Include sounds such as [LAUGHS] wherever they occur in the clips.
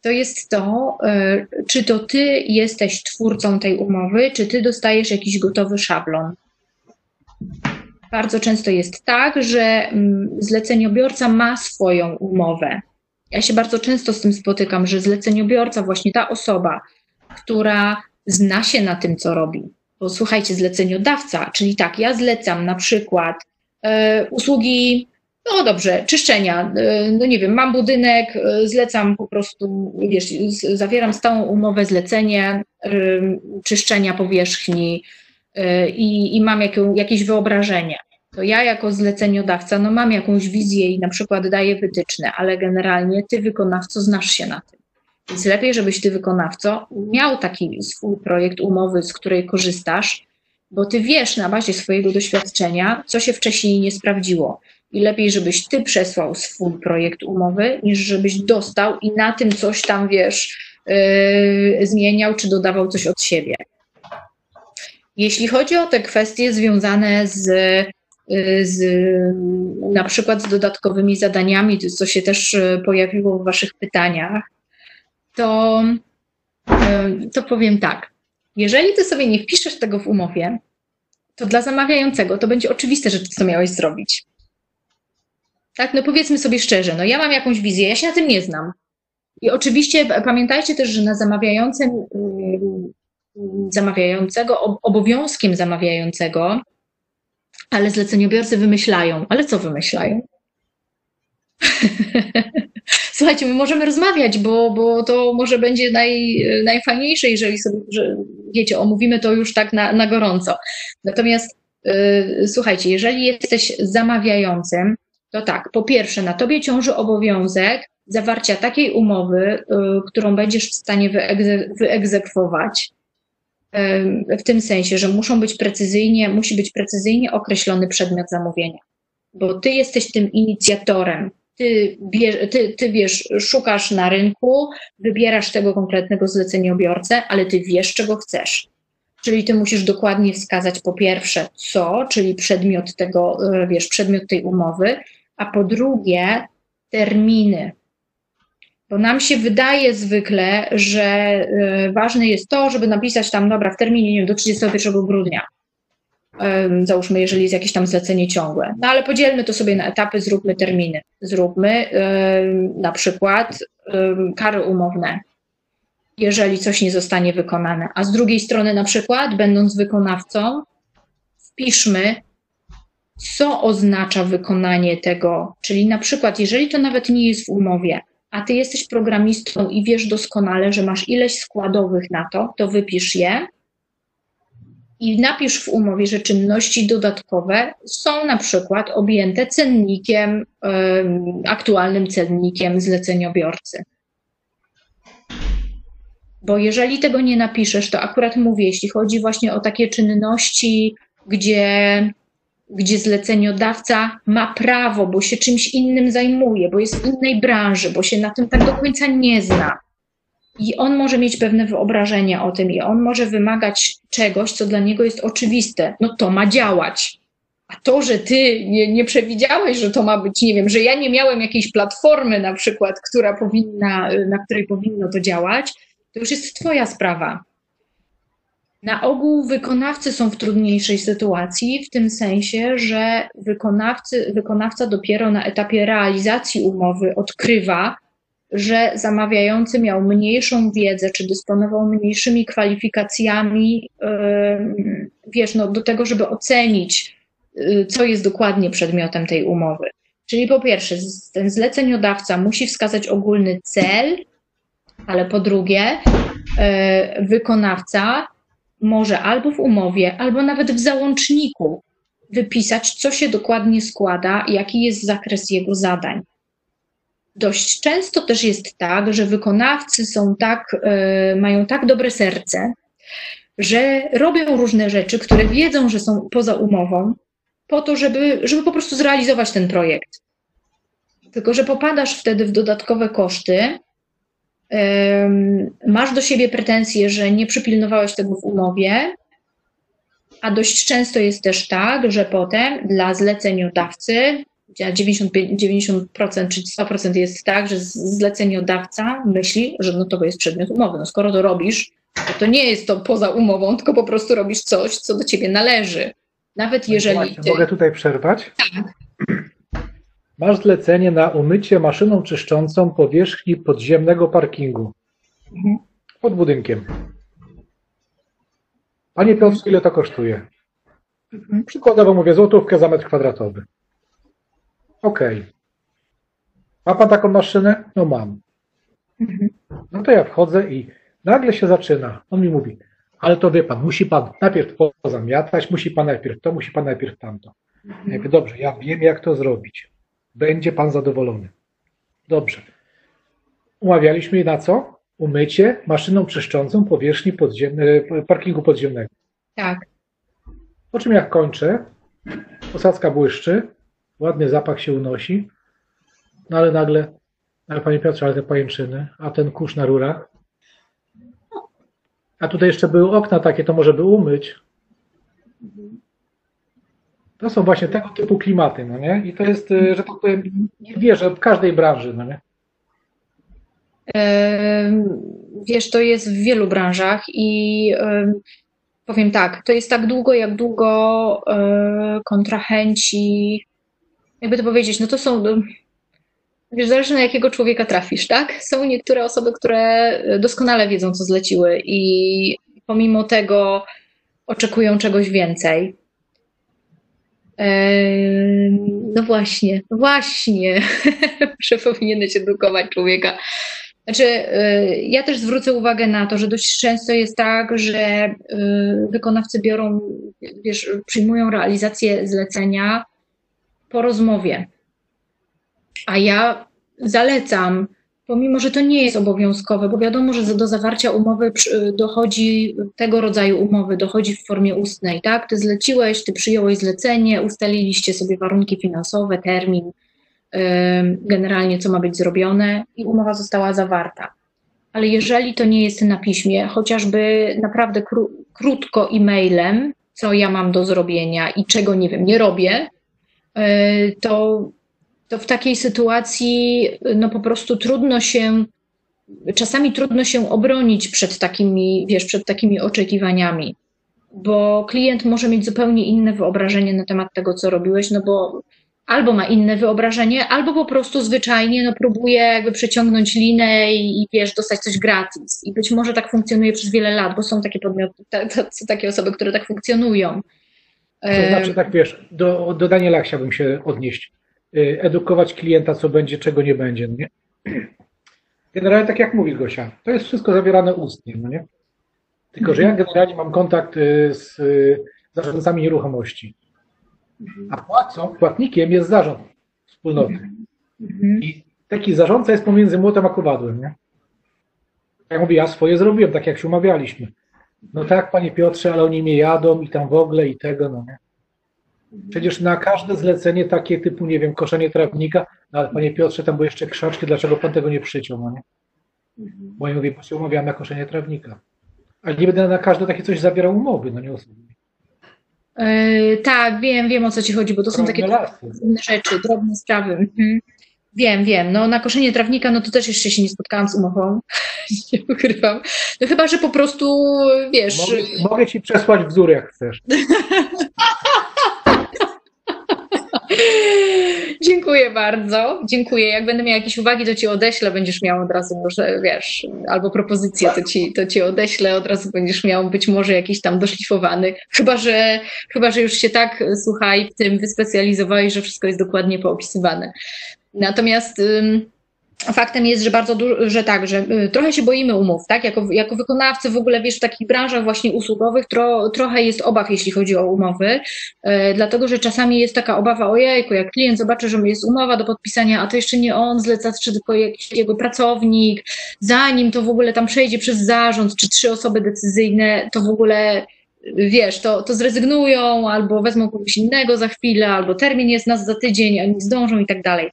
to jest to, e, czy to ty jesteś twórcą tej umowy, czy ty dostajesz jakiś gotowy szablon. Bardzo często jest tak, że mm, zleceniobiorca ma swoją umowę. Ja się bardzo często z tym spotykam, że zleceniobiorca, właśnie ta osoba, która zna się na tym, co robi. Bo słuchajcie, zleceniodawca, czyli tak, ja zlecam na przykład e, usługi no dobrze, czyszczenia. E, no nie wiem, mam budynek, e, zlecam po prostu, wiesz, zawieram stałą umowę, zlecenie e, czyszczenia powierzchni i, i mam jakie, jakieś wyobrażenie. To ja jako zleceniodawca, no mam jakąś wizję i na przykład daję wytyczne, ale generalnie ty wykonawco znasz się na tym. Więc lepiej, żebyś ty wykonawco miał taki swój projekt umowy, z której korzystasz, bo ty wiesz na bazie swojego doświadczenia, co się wcześniej nie sprawdziło i lepiej, żebyś ty przesłał swój projekt umowy, niż żebyś dostał i na tym coś tam, wiesz, yy, zmieniał czy dodawał coś od siebie. Jeśli chodzi o te kwestie związane z, yy, z na przykład z dodatkowymi zadaniami, co się też yy, pojawiło w Waszych pytaniach, to, yy, to powiem tak. Jeżeli Ty sobie nie wpiszesz tego w umowie, to dla zamawiającego to będzie oczywiste, że Ty to miałeś zrobić. Tak, no powiedzmy sobie szczerze, no ja mam jakąś wizję, ja się na tym nie znam. I oczywiście pamiętajcie też, że na zamawiającym, zamawiającego, obowiązkiem zamawiającego, ale zleceniobiorcy wymyślają. Ale co wymyślają? [LAUGHS] Słuchajcie, my możemy rozmawiać, bo, bo to może będzie naj, najfajniejsze, jeżeli sobie, że, wiecie, omówimy to już tak na, na gorąco. Natomiast yy, słuchajcie, jeżeli jesteś zamawiającym, to tak, po pierwsze, na tobie ciąży obowiązek zawarcia takiej umowy, y, którą będziesz w stanie wyegze wyegzekwować. Y, w tym sensie, że muszą być precyzyjnie, musi być precyzyjnie określony przedmiot zamówienia. Bo ty jesteś tym inicjatorem. Ty, ty, ty wiesz, szukasz na rynku, wybierasz tego konkretnego zleceniobiorcę, ale ty wiesz, czego chcesz. Czyli ty musisz dokładnie wskazać po pierwsze co, czyli przedmiot tego, y, wiesz, przedmiot tej umowy, a po drugie terminy. Bo nam się wydaje zwykle, że y, ważne jest to, żeby napisać tam, dobra, w terminie nie wiem, do 31 grudnia. Załóżmy, jeżeli jest jakieś tam zlecenie ciągłe. No ale podzielmy to sobie na etapy, zróbmy terminy. Zróbmy na przykład kary umowne, jeżeli coś nie zostanie wykonane. A z drugiej strony, na przykład, będąc wykonawcą, wpiszmy co oznacza wykonanie tego. Czyli na przykład, jeżeli to nawet nie jest w umowie, a ty jesteś programistą i wiesz doskonale, że masz ileś składowych na to, to wypisz je i napisz w umowie, że czynności dodatkowe są na przykład objęte cennikiem, aktualnym cennikiem zleceniobiorcy. Bo jeżeli tego nie napiszesz, to akurat mówię, jeśli chodzi właśnie o takie czynności, gdzie gdzie zleceniodawca ma prawo, bo się czymś innym zajmuje, bo jest w innej branży, bo się na tym tak do końca nie zna. I on może mieć pewne wyobrażenia o tym, i on może wymagać czegoś, co dla niego jest oczywiste. No to ma działać. A to, że ty nie, nie przewidziałeś, że to ma być, nie wiem, że ja nie miałem jakiejś platformy na przykład, która powinna, na której powinno to działać, to już jest twoja sprawa. Na ogół wykonawcy są w trudniejszej sytuacji, w tym sensie, że wykonawcy, wykonawca dopiero na etapie realizacji umowy odkrywa, że zamawiający miał mniejszą wiedzę, czy dysponował mniejszymi kwalifikacjami, wiesz, no, do tego, żeby ocenić, y, co jest dokładnie przedmiotem tej umowy. Czyli po pierwsze, ten zleceniodawca musi wskazać ogólny cel, ale po drugie, y, wykonawca może albo w umowie, albo nawet w załączniku wypisać, co się dokładnie składa, jaki jest zakres jego zadań. Dość często też jest tak, że wykonawcy są tak, y, mają tak dobre serce, że robią różne rzeczy, które wiedzą, że są poza umową, po to, żeby, żeby po prostu zrealizować ten projekt. Tylko, że popadasz wtedy w dodatkowe koszty, masz do siebie pretensje, że nie przypilnowałeś tego w umowie, a dość często jest też tak, że potem dla zleceniodawcy 90%, 90% czy 100% jest tak, że zleceniodawca myśli, że no to jest przedmiot umowy. No skoro to robisz, to, to nie jest to poza umową, tylko po prostu robisz coś, co do ciebie należy. Nawet jeżeli. Właśnie, ty... Mogę tutaj przerwać? Tak. Masz zlecenie na umycie maszyną czyszczącą powierzchni podziemnego parkingu mhm. pod budynkiem. Panie Piotr, ile to kosztuje? Mhm. Przykładowo mówię złotówkę za metr kwadratowy. OK. Ma pan taką maszynę? No mam. Mhm. No to ja wchodzę i nagle się zaczyna. On mi mówi, ale to wie pan, musi pan najpierw pozamiatać, musi pan najpierw to, musi pan najpierw tamto. Ja mówię, dobrze, ja wiem jak to zrobić. Będzie pan zadowolony. Dobrze. Umawialiśmy na co? Umycie maszyną czyszczącą powierzchni podziemne, parkingu podziemnego. Tak. Po czym jak kończę, posadzka błyszczy, ładny zapach się unosi, no ale nagle, ale panie Piotrze, ale te pajęczyny, a ten kurz na rurach, a tutaj jeszcze były okna takie, to może by umyć. To są właśnie tego typu klimaty, no nie? I to jest, y, że tak powiem, nie wierzę w każdej branży, no nie? Wiesz, to jest w wielu branżach i powiem tak, to jest tak długo, jak długo e, kontrahenci, jakby to powiedzieć, no to są, wiesz, zależy na jakiego człowieka trafisz, tak? Są niektóre osoby, które doskonale wiedzą, co zleciły i pomimo tego oczekują czegoś więcej. No właśnie, właśnie, [LAUGHS] że powinieneś edukować człowieka. Znaczy, y, ja też zwrócę uwagę na to, że dość często jest tak, że y, wykonawcy biorą, wiesz, przyjmują realizację zlecenia po rozmowie. A ja zalecam, pomimo że to nie jest obowiązkowe, bo wiadomo, że do zawarcia umowy dochodzi, tego rodzaju umowy dochodzi w formie ustnej, tak? Ty zleciłeś, ty przyjąłeś zlecenie, ustaliliście sobie warunki finansowe, termin, generalnie co ma być zrobione i umowa została zawarta. Ale jeżeli to nie jest na piśmie, chociażby naprawdę kró krótko e-mailem, co ja mam do zrobienia i czego nie wiem, nie robię, e, to, to w takiej sytuacji no po prostu trudno się, czasami trudno się obronić przed takimi, wiesz, przed takimi oczekiwaniami, bo klient może mieć zupełnie inne wyobrażenie na temat tego, co robiłeś, no bo albo ma inne wyobrażenie, albo po prostu zwyczajnie no, próbuje jakby przeciągnąć linę i, i wiesz, dostać coś gratis. I być może tak funkcjonuje przez wiele lat, bo są takie podmioty, są takie osoby, które tak funkcjonują. To znaczy, tak wiesz, do, do Daniela chciałbym się odnieść. Y, edukować klienta, co będzie, czego nie będzie. No nie? Generalnie tak jak mówi Gosia, to jest wszystko zawierane ustnie, no nie? Tylko, że ja generalnie mam kontakt y, z y, zarządcami nieruchomości. A płacą, płatnikiem jest zarząd wspólnoty. Mhm. I taki zarządca jest pomiędzy młotem a kowadłem, nie? Ja mówię, ja swoje zrobiłem, tak jak się umawialiśmy. No tak, panie Piotrze, ale oni mnie jadą i tam w ogóle i tego, no nie. Przecież na każde zlecenie takie typu, nie wiem, koszenie trawnika, no ale panie Piotrze, tam były jeszcze krzaczki, dlaczego pan tego nie przyciął, no nie? Bo ja mówię, bo się umawiałem na koszenie trawnika. Ale nie będę na każde takie coś zawierał umowy, no nie osobno. Yy, tak, wiem, wiem o co ci chodzi, bo to są takie drobne rzeczy, drobne sprawy. Mhm. Wiem, wiem. No na koszenie trawnika, no to też jeszcze się nie spotkałam z umową. [LAUGHS] nie ukrywam. No chyba, że po prostu, wiesz... Mogę, mogę ci przesłać wzór, jak chcesz. [LAUGHS] Dziękuję bardzo. Dziękuję. Jak będę miała jakieś uwagi, to ci odeślę, będziesz miał od razu może, wiesz, albo propozycję, to ci, to ci odeślę, od razu będziesz miał być może jakiś tam doszlifowany. Chyba, że, chyba, że już się tak, słuchaj, w tym wyspecjalizowałeś, że wszystko jest dokładnie poopisywane. Natomiast... faktem jest, że bardzo dużo, że tak, że y, trochę się boimy umów, tak? Jako, jako wykonawcy w ogóle, wiesz, w takich branżach właśnie usługowych tro, trochę jest obaw, jeśli chodzi o umowy, e, dlatego, że czasami jest taka obawa, ojejku, jak klient zobaczy, że jest umowa do podpisania, a to jeszcze nie on zleca, czy tylko jego pracownik, zanim to w ogóle tam przejdzie przez zarząd, czy trzy osoby decyzyjne, to w ogóle wiesz, to, to zrezygnują, albo wezmą kogoś innego za chwilę, albo termin jest nas za tydzień, a nie zdążą i tak dalej.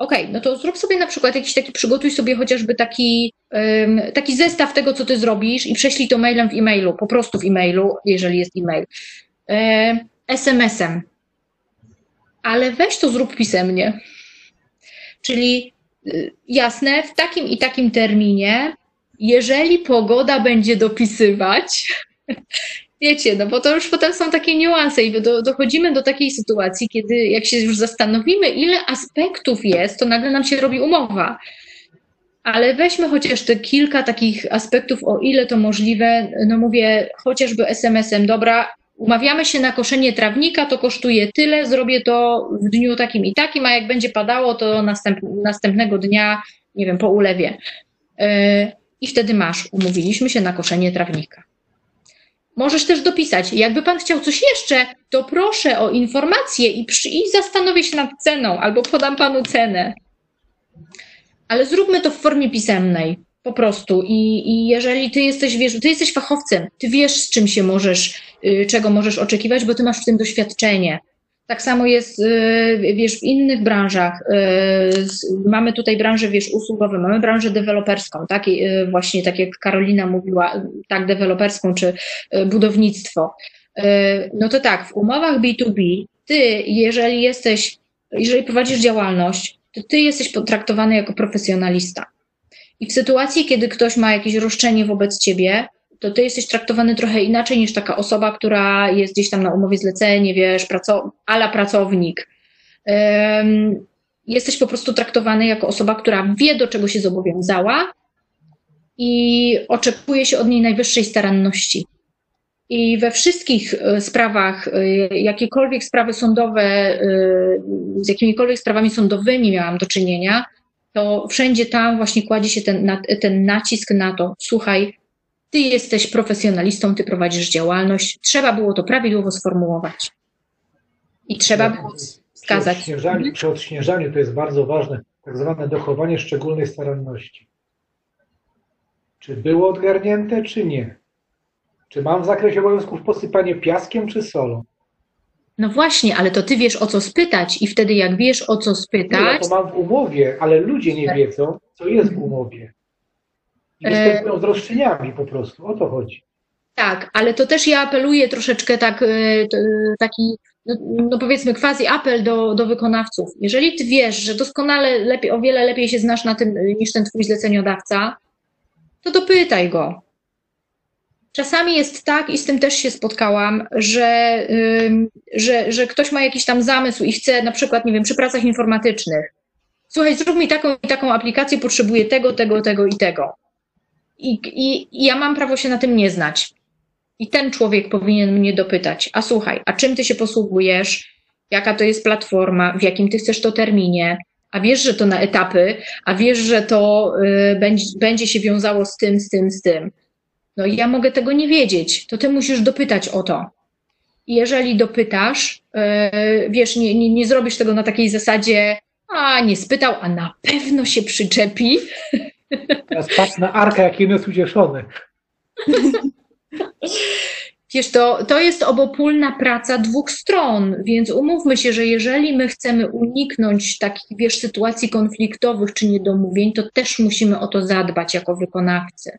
Okej, okay, no to zrób sobie na przykład jakiś taki, przygotuj sobie chociażby taki, um, taki zestaw tego, co ty zrobisz i prześlij to mailem w e-mailu, po prostu w e-mailu, jeżeli jest e-mail. E, SMS-em. ale weź to zrób pisemnie. Czyli y, jasne, w takim i takim terminie, jeżeli pogoda będzie dopisywać, wiecie, no bo to już potem są takie niuanse i do, dochodzimy do takiej sytuacji, kiedy jak się już zastanowimy, ile aspektów jest, to nagle nam się robi umowa. Ale weźmy chociaż te kilka takich aspektów, o ile to możliwe. No mówię, chociażby SMS-em, dobra, umawiamy się na koszenie trawnika, to kosztuje tyle, zrobię to w dniu takim i takim, a jak będzie padało, to następ, następnego dnia, nie wiem, po ulewie. Yy, I wtedy masz, umówiliśmy się na koszenie trawnika. Możesz też dopisać, jakby pan chciał coś jeszcze, to proszę o informację i, przy, i zastanowię się nad ceną, albo podam panu cenę. Ale zróbmy to w formie pisemnej. Po prostu. I, I jeżeli ty jesteś, wiesz, ty jesteś fachowcem, ty wiesz, z czym się możesz, y, czego możesz oczekiwać, bo ty masz w tym doświadczenie. Tak samo jest, y, wiesz, w innych branżach. Y, mamy tutaj branżę, wiesz, usługową, mamy branżę deweloperską, tak? Właśnie tak jak Karolina mówiła, tak, deweloperską czy budownictwo. No to tak, w umowach B2B, ty, jeżeli jesteś, jeżeli prowadzisz działalność, to ty jesteś potraktowany jako profesjonalista. I w sytuacji, kiedy ktoś ma jakieś roszczenie wobec ciebie, to ty jesteś traktowany trochę inaczej niż taka osoba, która jest gdzieś tam na umowie zlecenie, wiesz, praco, ala pracownik. Um, jesteś po prostu traktowany jako osoba, która wie, do czego się zobowiązała i oczekuje się od niej najwyższej staranności. I we wszystkich e, sprawach, e, jakiekolwiek sprawy sądowe, e, z jakimikolwiek sprawami sądowymi miałam do czynienia, to wszędzie tam właśnie kładzie się ten, ten nacisk na to, słuchaj, ty jesteś profesjonalistą, ty prowadzisz działalność, trzeba było to prawidłowo sformułować. I trzeba było wskazać. Przy odśnieżaniu, przy odśnieżaniu to jest bardzo ważne, tak zwane dochowanie szczególnej staranności. Czy było odgarnięte, czy nie? Czy mam w zakresie obowiązków posypanie piaskiem, czy solą? No właśnie, ale to ty wiesz o co spytać i wtedy jak wiesz o co spytać... Nie, no to mam w umowie, ale ludzie nie wiedzą, co jest w umowie. Występują z roszczeniami po prostu, o to chodzi. Tak, ale to też ja apeluję troszeczkę tak, e, taki, no, no powiedzmy quasi apel do, do wykonawców. Jeżeli ty wiesz, że doskonale lepiej, o wiele lepiej się znasz na tym niż ten twój zleceniodawca, to dopytaj go. Czasami jest tak, i z tym też się spotkałam, że, że, że ktoś ma jakiś tam zamysł i chce na przykład, nie wiem, przy pracach informatycznych. Słuchaj, zrób mi taką i taką aplikację, potrzebuję tego, tego, tego i tego. I, i, I ja mam prawo się na tym nie znać. I ten człowiek powinien mnie dopytać, a słuchaj, a czym ty się posługujesz? Jaka to jest platforma? W jakim ty chcesz to terminie? A wiesz, że to na etapy, a wiesz, że to y, będzie, będzie się wiązało z tym, z tym, z tym. No ja mogę tego nie wiedzieć, to ty musisz dopytać o to. I jeżeli dopytasz, yy, wiesz, nie, nie, nie zrobisz tego na takiej zasadzie, a nie spytał, a na pewno się przyczepi. [LAUGHS] Teraz patrz na Arka, jaki jest ucieszony. Wiesz, to, to jest obopólna praca dwóch stron, więc umówmy się, że jeżeli my chcemy uniknąć takich, wiesz, sytuacji konfliktowych czy niedomówień, to też musimy o to zadbać jako wykonawcy.